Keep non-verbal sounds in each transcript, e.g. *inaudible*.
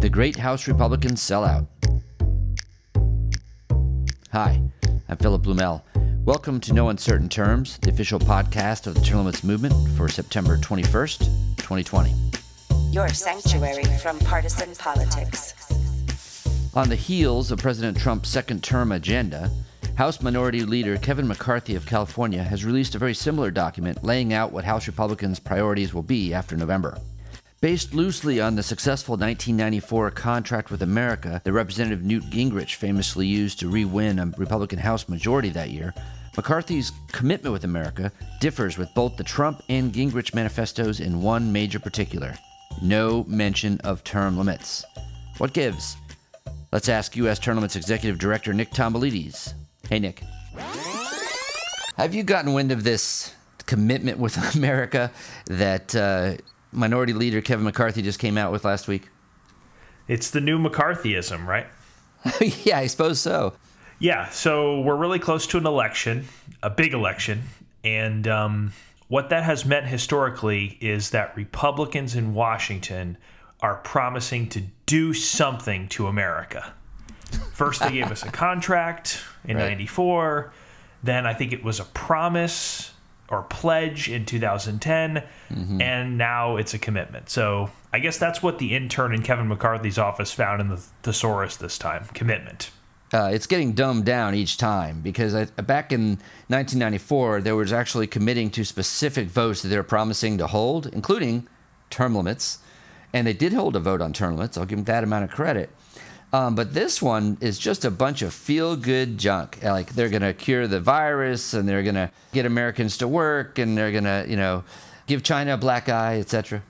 The Great House Republicans Sell Out. Hi, I'm Philip Blumel. Welcome to No Uncertain Terms, the official podcast of the Term Limits Movement for September 21st, 2020. Your sanctuary from partisan politics. On the heels of President Trump's second term agenda, House Minority Leader Kevin McCarthy of California has released a very similar document laying out what House Republicans' priorities will be after November. Based loosely on the successful 1994 contract with America that Representative Newt Gingrich famously used to re win a Republican House majority that year, McCarthy's commitment with America differs with both the Trump and Gingrich manifestos in one major particular no mention of term limits. What gives? Let's ask U.S. Limits Executive Director Nick Tomboulides. Hey, Nick. Have you gotten wind of this commitment with *laughs* America that uh, Minority Leader Kevin McCarthy just came out with last week? It's the new McCarthyism, right? *laughs* yeah, I suppose so. Yeah, so we're really close to an election, a big election, and um, what that has meant historically is that Republicans in Washington are promising to do something to America. First, they gave us a *laughs* contract in Right. 94. Then I think it was a promise or pledge in 2010. And now it's a commitment. So I guess that's what the intern in Kevin McCarthy's office found in the thesaurus this time commitment. uh, it's getting dumbed down each time because I, back in 1994, there was actually committing to specific votes that they're promising to hold, including term limits. And they did hold a vote on term limits. I'll give them that amount of credit. Um, but this one is just a bunch of feel good junk. Like they're going to cure the virus and they're going to get Americans to work and they're going to, you know, give China a black eye, etc.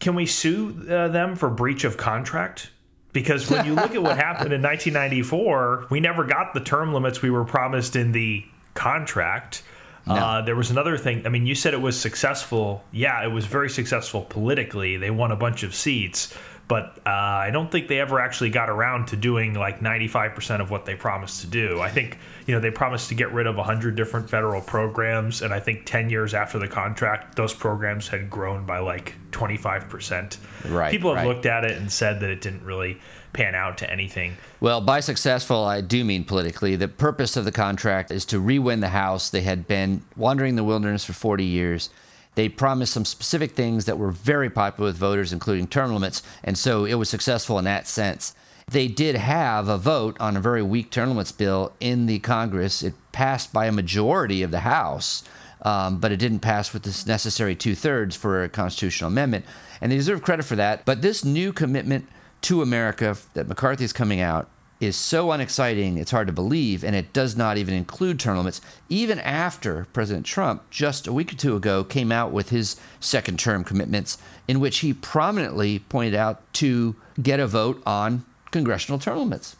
Can we sue uh, them for breach of contract? Because when you look at what *laughs* happened in 1994, we never got the term limits we were promised in the contract. Uh, there was another thing. I mean, you said it was successful. Yeah, it was very successful politically. They won a bunch of seats, but uh, I don't think they ever actually got around to doing like 95% of what they promised to do. I think, you know, they promised to get rid of 100 different federal programs, and I think 10 years after the contract, those programs had grown by like 25%. Right, People have right. looked at it and said that it didn't really pan out to anything. Well, by successful, I do mean politically. The purpose of the contract is to re win the House. They had been wandering the wilderness for 40 years. They promised some specific things that were very popular with voters, including term limits, and so it was successful in that sense. They did have a vote on a very weak term limits bill in the Congress. It passed by a majority of the House, um, but it didn't pass with the necessary two thirds for a constitutional amendment. And they deserve credit for that. But this new commitment to America that McCarthy is coming out is so unexciting, it's hard to believe, and it does not even include term limits, even after President Trump, just a week or two ago, came out with his second term commitments, in which he prominently pointed out to get a vote on congressional term limits.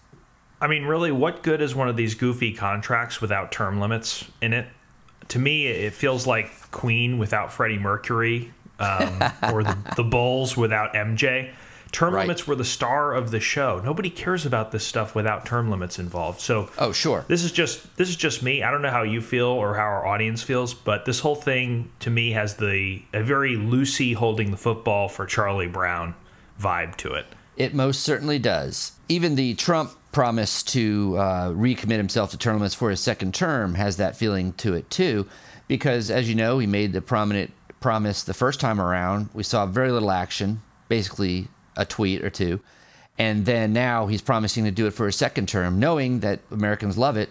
I mean, really, what good is one of these goofy contracts without term limits in it? To me, it feels like Queen without Freddie Mercury, um, or the, the Bulls without MJ. Term Right. limits were the star of the show. Nobody cares about this stuff without term limits involved. So, Oh, sure. this is just this is just me. I don't know how you feel or how our audience feels, but this whole thing to me has the a very Lucy holding the football for Charlie Brown vibe to it. It most certainly does. Even the Trump promise to uh, recommit himself to term limits for his second term has that feeling to it too, because as you know, he made the prominent promise the first time around. We saw very little action, basically a tweet or two, and then now he's promising to do it for his second term, knowing that Americans love it.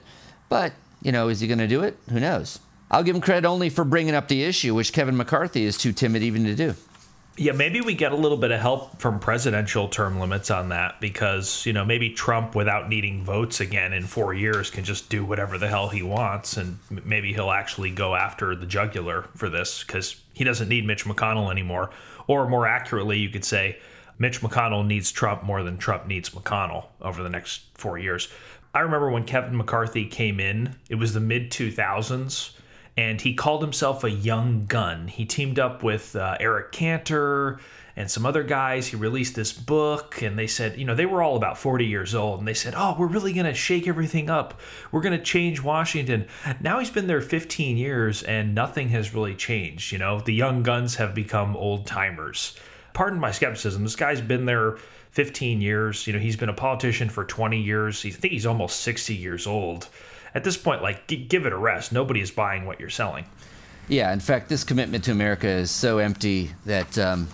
But you know, is he going to do it? Who knows? I'll give him credit only for bringing up the issue, which Kevin McCarthy is too timid even to do. Yeah, maybe we get a little bit of help from presidential term limits on that because, you know, maybe Trump, without needing votes again in four years, can just do whatever the hell he wants. And maybe he'll actually go after the jugular for this because he doesn't need Mitch McConnell anymore. Or more accurately, you could say Mitch McConnell needs Trump more than Trump needs McConnell over the next four years. I remember when Kevin McCarthy came in, it was the mid 2000s and he called himself a young gun. He teamed up with uh, Eric Cantor and some other guys. He released this book, and they said, you know, they were all about 40 years old, and they said, oh, we're really going to shake everything up. We're going to change Washington. Now he's been there 15 years, and nothing has really changed. You know, the young guns have become old timers. Pardon my skepticism. This guy's been there 15 years. You know, he's been a politician for 20 years. I think he's almost 60 years old. At this point, like, give it a rest. Nobody is buying what you're selling. Yeah, in fact, this commitment to America is so empty that um,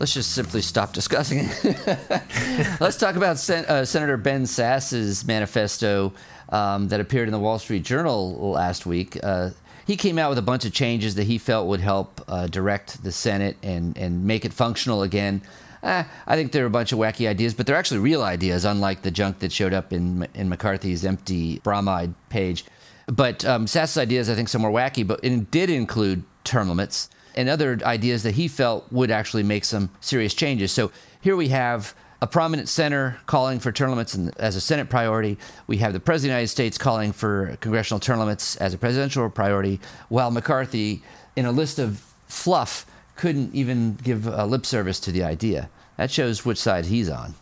let's just simply stop discussing it. *laughs* let's talk about Sen- uh, Senator Ben Sasse's manifesto um, that appeared in the Wall Street Journal last week. Uh, he came out with a bunch of changes that he felt would help uh, direct the Senate and, and make it functional again. Eh, I think they're a bunch of wacky ideas, but they're actually real ideas, unlike the junk that showed up in in McCarthy's empty bromide page. But um, Sasse's ideas, I think, some were wacky, but it did include term limits and other ideas that he felt would actually make some serious changes. So here we have a prominent center calling for term limits as a Senate priority. We have the President of the United States calling for congressional term limits as a presidential priority, while McCarthy, in a list of fluff, couldn't even give lip service to the idea. That shows which side he's on.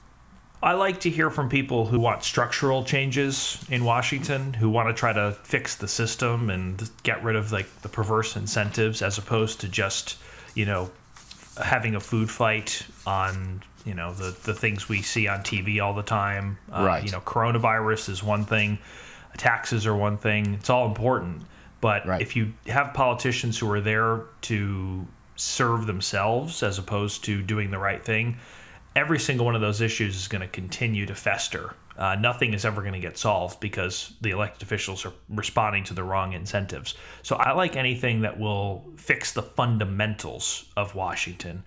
I like to hear from people who want structural changes in Washington, who want to try to fix the system and get rid of like the perverse incentives as opposed to just, you know, having a food fight on, you know, the the things we see on TV all the time. Uh, right. You know, coronavirus is one thing, taxes are one thing. It's all important, but right. if you have politicians who are there to serve themselves as opposed to doing the right thing, every single one of those issues is going to continue to fester. Uh, nothing is ever going to get solved because the elected officials are responding to the wrong incentives. So I like anything that will fix the fundamentals of Washington,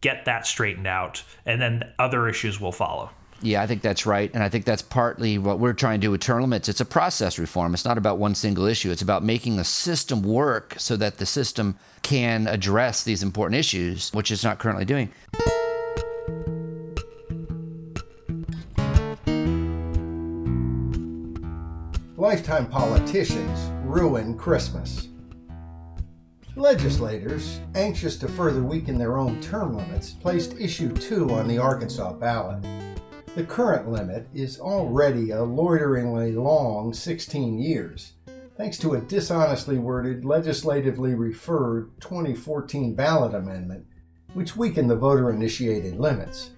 get that straightened out, and then other issues will follow. Yeah, I think that's right. And I think that's partly what we're trying to do with term limits. It's a process reform. It's not about one single issue. It's about making the system work so that the system can address these important issues, which it's not currently doing. Lifetime politicians ruin Christmas. Legislators, anxious to further weaken their own term limits, placed issue 2 on the Arkansas ballot. The current limit is already a loiteringly long 16 years, thanks to a dishonestly worded, legislatively referred 2014 ballot amendment, which weakened the voter initiated limits.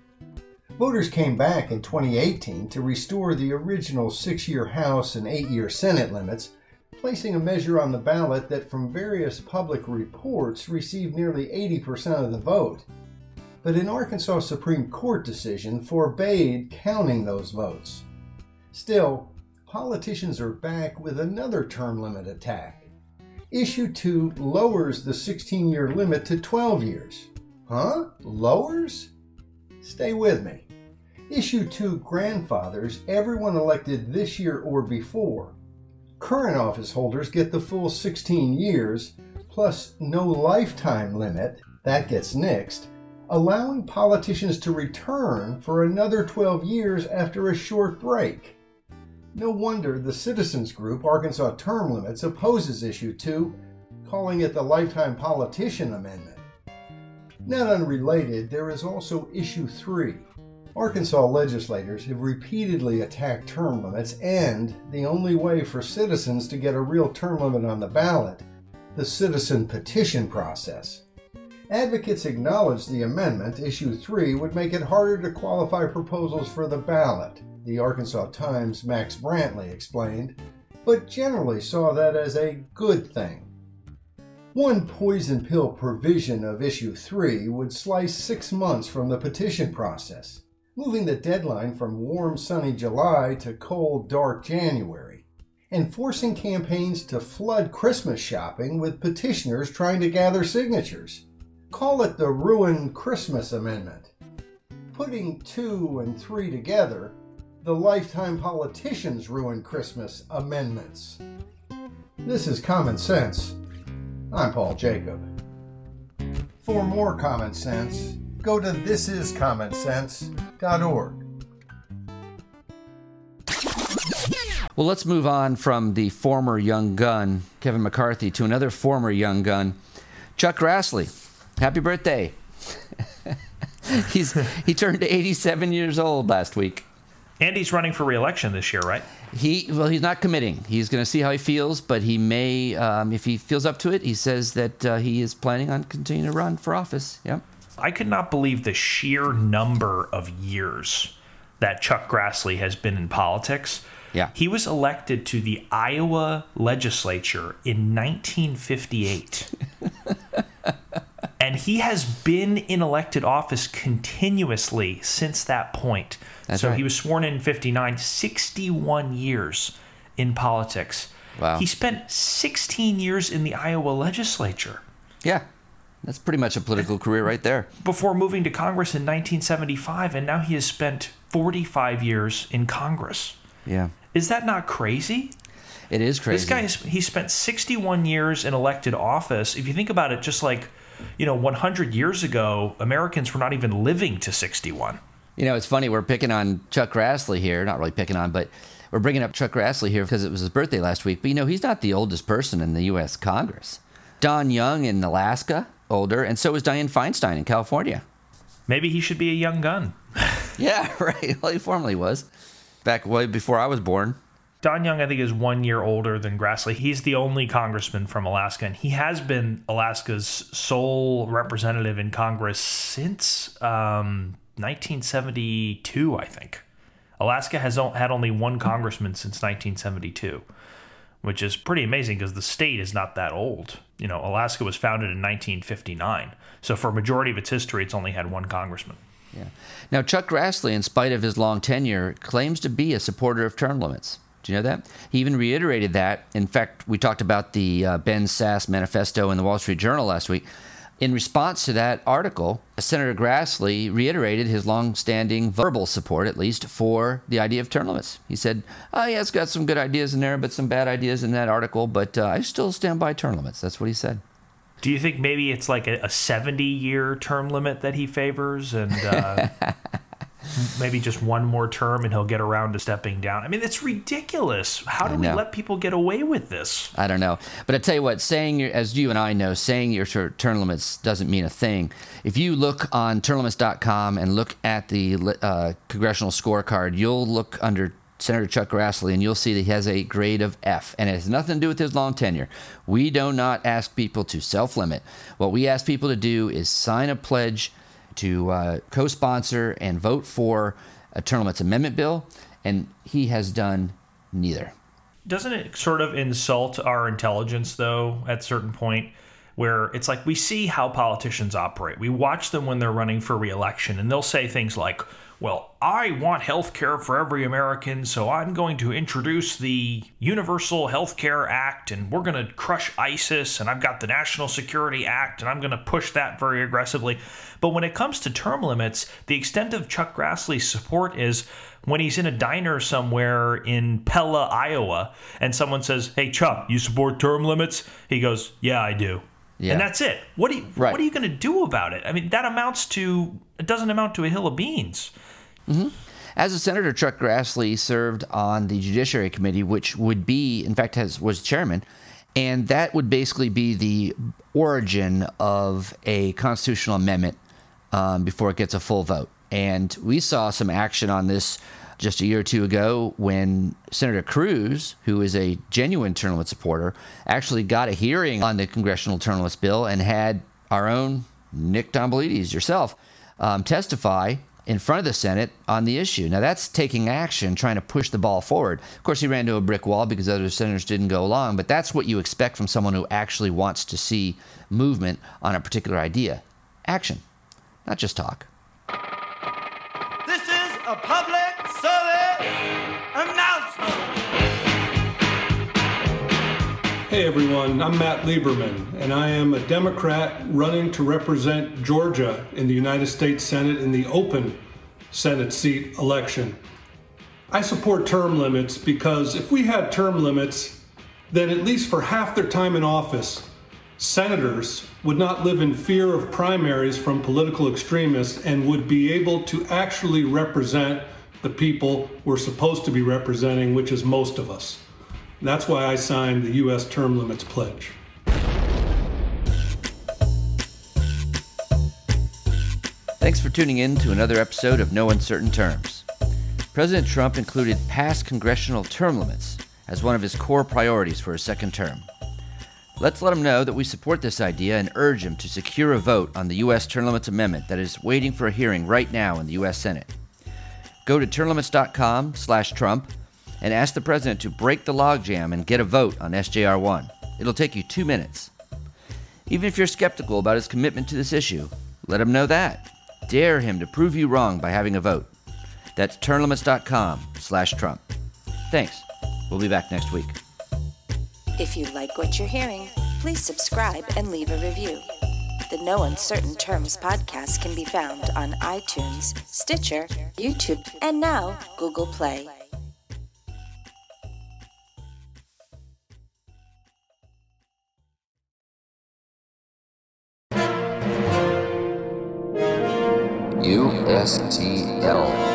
Voters came back in 2018 to restore the original six year House and eight year Senate limits, placing a measure on the ballot that, from various public reports, received nearly 80% of the vote. But an Arkansas Supreme Court decision forbade counting those votes. Still, politicians are back with another term limit attack. Issue 2 lowers the 16 year limit to 12 years. Huh? Lowers? Stay with me. Issue 2 grandfathers everyone elected this year or before. Current office holders get the full 16 years, plus no lifetime limit, that gets nixed, allowing politicians to return for another 12 years after a short break. No wonder the citizens group Arkansas Term Limits opposes Issue 2, calling it the Lifetime Politician Amendment. Not unrelated, there is also Issue 3 Arkansas legislators have repeatedly attacked term limits and the only way for citizens to get a real term limit on the ballot, the citizen petition process. Advocates acknowledge the amendment, issue 3, would make it harder to qualify proposals for the ballot, the Arkansas Times' Max Brantley explained, but generally saw that as a good thing. One poison pill provision of issue 3 would slice six months from the petition process moving the deadline from warm, sunny July to cold, dark January, and forcing campaigns to flood Christmas shopping with petitioners trying to gather signatures. Call it the Ruin Christmas Amendment. Putting two and three together, the lifetime politicians ruin Christmas amendments. This is Common Sense. I'm Paul Jacob. For more common sense, go to thisiscommonsense.org. Well, let's move on from the former young gun, Kevin McCarthy, to another former young gun, Chuck Grassley. Happy birthday. *laughs* He's he turned 87 years old last week. And he's running for reelection this year, right? He well, he's not committing. He's going to see how he feels, but he may, um, if he feels up to it. He says that uh, he is planning on continuing to run for office. Yep. I could not believe the sheer number of years that Chuck Grassley has been in politics. Yeah. He was elected to the Iowa legislature in 1958. *laughs* and he has been in elected office continuously since that point. That's so right. he was sworn in in 59, 61 years in politics. Wow. He spent 16 years in the Iowa legislature Yeah. That's pretty much a political career right there. before moving to Congress in 1975, and now he has spent 45 years in Congress. Yeah. Is that not crazy? It is crazy. This guy has he spent 61 years in elected office. If you think about it, just like you know, 100 years ago, Americans were not even living to 61. You know, it's funny. We're picking on Chuck Grassley here. Not really picking on, but we're bringing up Chuck Grassley here because it was his birthday last week. But you know, he's not the oldest person in the U.S. Congress. Don Young in Alaska, older, and so is Dianne Feinstein in California. Maybe he should be a young gun. *laughs* Yeah, right. Well, he formerly was back way before I was born. Don Young, I think, is one year older than Grassley. He's the only congressman from Alaska, and he has been Alaska's sole representative in Congress since um, 1972, I think. Alaska has had only one congressman since 1972, which is pretty amazing because the state is not that old. You know, Alaska was founded in 1959, so for a majority of its history, it's only had one congressman. Yeah. Now, Chuck Grassley, in spite of his long tenure, claims to be a supporter of term limits. Do you know that? He even reiterated that. In fact, we talked about the uh, Ben Sasse manifesto in the Wall Street Journal last week. In response to that article, Senator Grassley reiterated his long-standing verbal support, at least, for the idea of term limits. He said, "Oh, yeah, it's got some good ideas in there, but some bad ideas in that article. But uh, I still stand by term limits." That's what he said. Do you think maybe it's like a, a 70 year term limit that he favors and uh, *laughs* maybe just one more term and he'll get around to stepping down? I mean, it's ridiculous. How do we let people get away with this? I don't know. But I tell you what, saying as you and I know, saying your ter- term limits doesn't mean a thing. If you look on termlimits.com and look at the uh, congressional scorecard, you'll look under Senator Chuck Grassley and you'll see that he has a grade of F. And it has nothing to do with his long tenure. We do not ask people to self limit. What we ask people to do is sign a pledge to uh, co sponsor and vote for a limits amendment bill. And he has done neither. Doesn't it sort of insult our intelligence, though, at a certain point? Where it's like we see how politicians operate. We watch them when they're running for reelection, and they'll say things like, Well, I want health care for every American, so I'm going to introduce the Universal Health Care Act, and we're going to crush ISIS, and I've got the National Security Act, and I'm going to push that very aggressively. But when it comes to term limits, the extent of Chuck Grassley's support is when he's in a diner somewhere in Pella, Iowa, and someone says, "Hey Chuck, you support term limits?" He goes, "Yeah, I do." Yeah. And that's it. What do you, Right. what are you going to do about it? I mean, that amounts to it doesn't amount to a hill of beans. As a senator, Chuck Grassley served on the Judiciary Committee, which would be, in fact, has was chairman, and that would basically be the origin of a constitutional amendment um, before it gets a full vote. And we saw some action on this just a year or two ago when Senator Cruz, who is a genuine term limit supporter, actually got a hearing on the congressional term limits bill and had our own Nick Tomboulides, yourself, um, testify in front of the Senate on the issue. Now, that's taking action, trying to push the ball forward. Of course, he ran into a brick wall because other senators didn't go along, but that's what you expect from someone who actually wants to see movement on a particular idea action, not just talk. This is a Hey everyone, I'm Matt Lieberman, and I am a Democrat running to represent Georgia in the United States Senate in the open Senate seat election. I support term limits because if we had term limits, then at least for half their time in office, senators would not live in fear of primaries from political extremists and would be able to actually represent the people we're supposed to be representing, which is most of us. That's why I signed the U.S. Term Limits Pledge. Thanks for tuning in to another episode of No Uncertain Terms. President Trump included past congressional term limits as one of his core priorities for his second term. Let's let him know that we support this idea and urge him to secure a vote on the U.S. Term Limits Amendment that is waiting for a hearing right now in the U.S. Senate. Go to termlimits.com slash Trump and ask the president to break the logjam and get a vote on SJR 1. It'll take you two minutes. Even if you're skeptical about his commitment to this issue, let him know that. Dare him to prove you wrong by having a vote. That's termlimits.com slash Trump. Thanks. We'll be back next week. If you like what you're hearing, please subscribe and leave a review. The No Uncertain Terms podcast can be found on iTunes, Stitcher, YouTube, and now Google Play. USTL.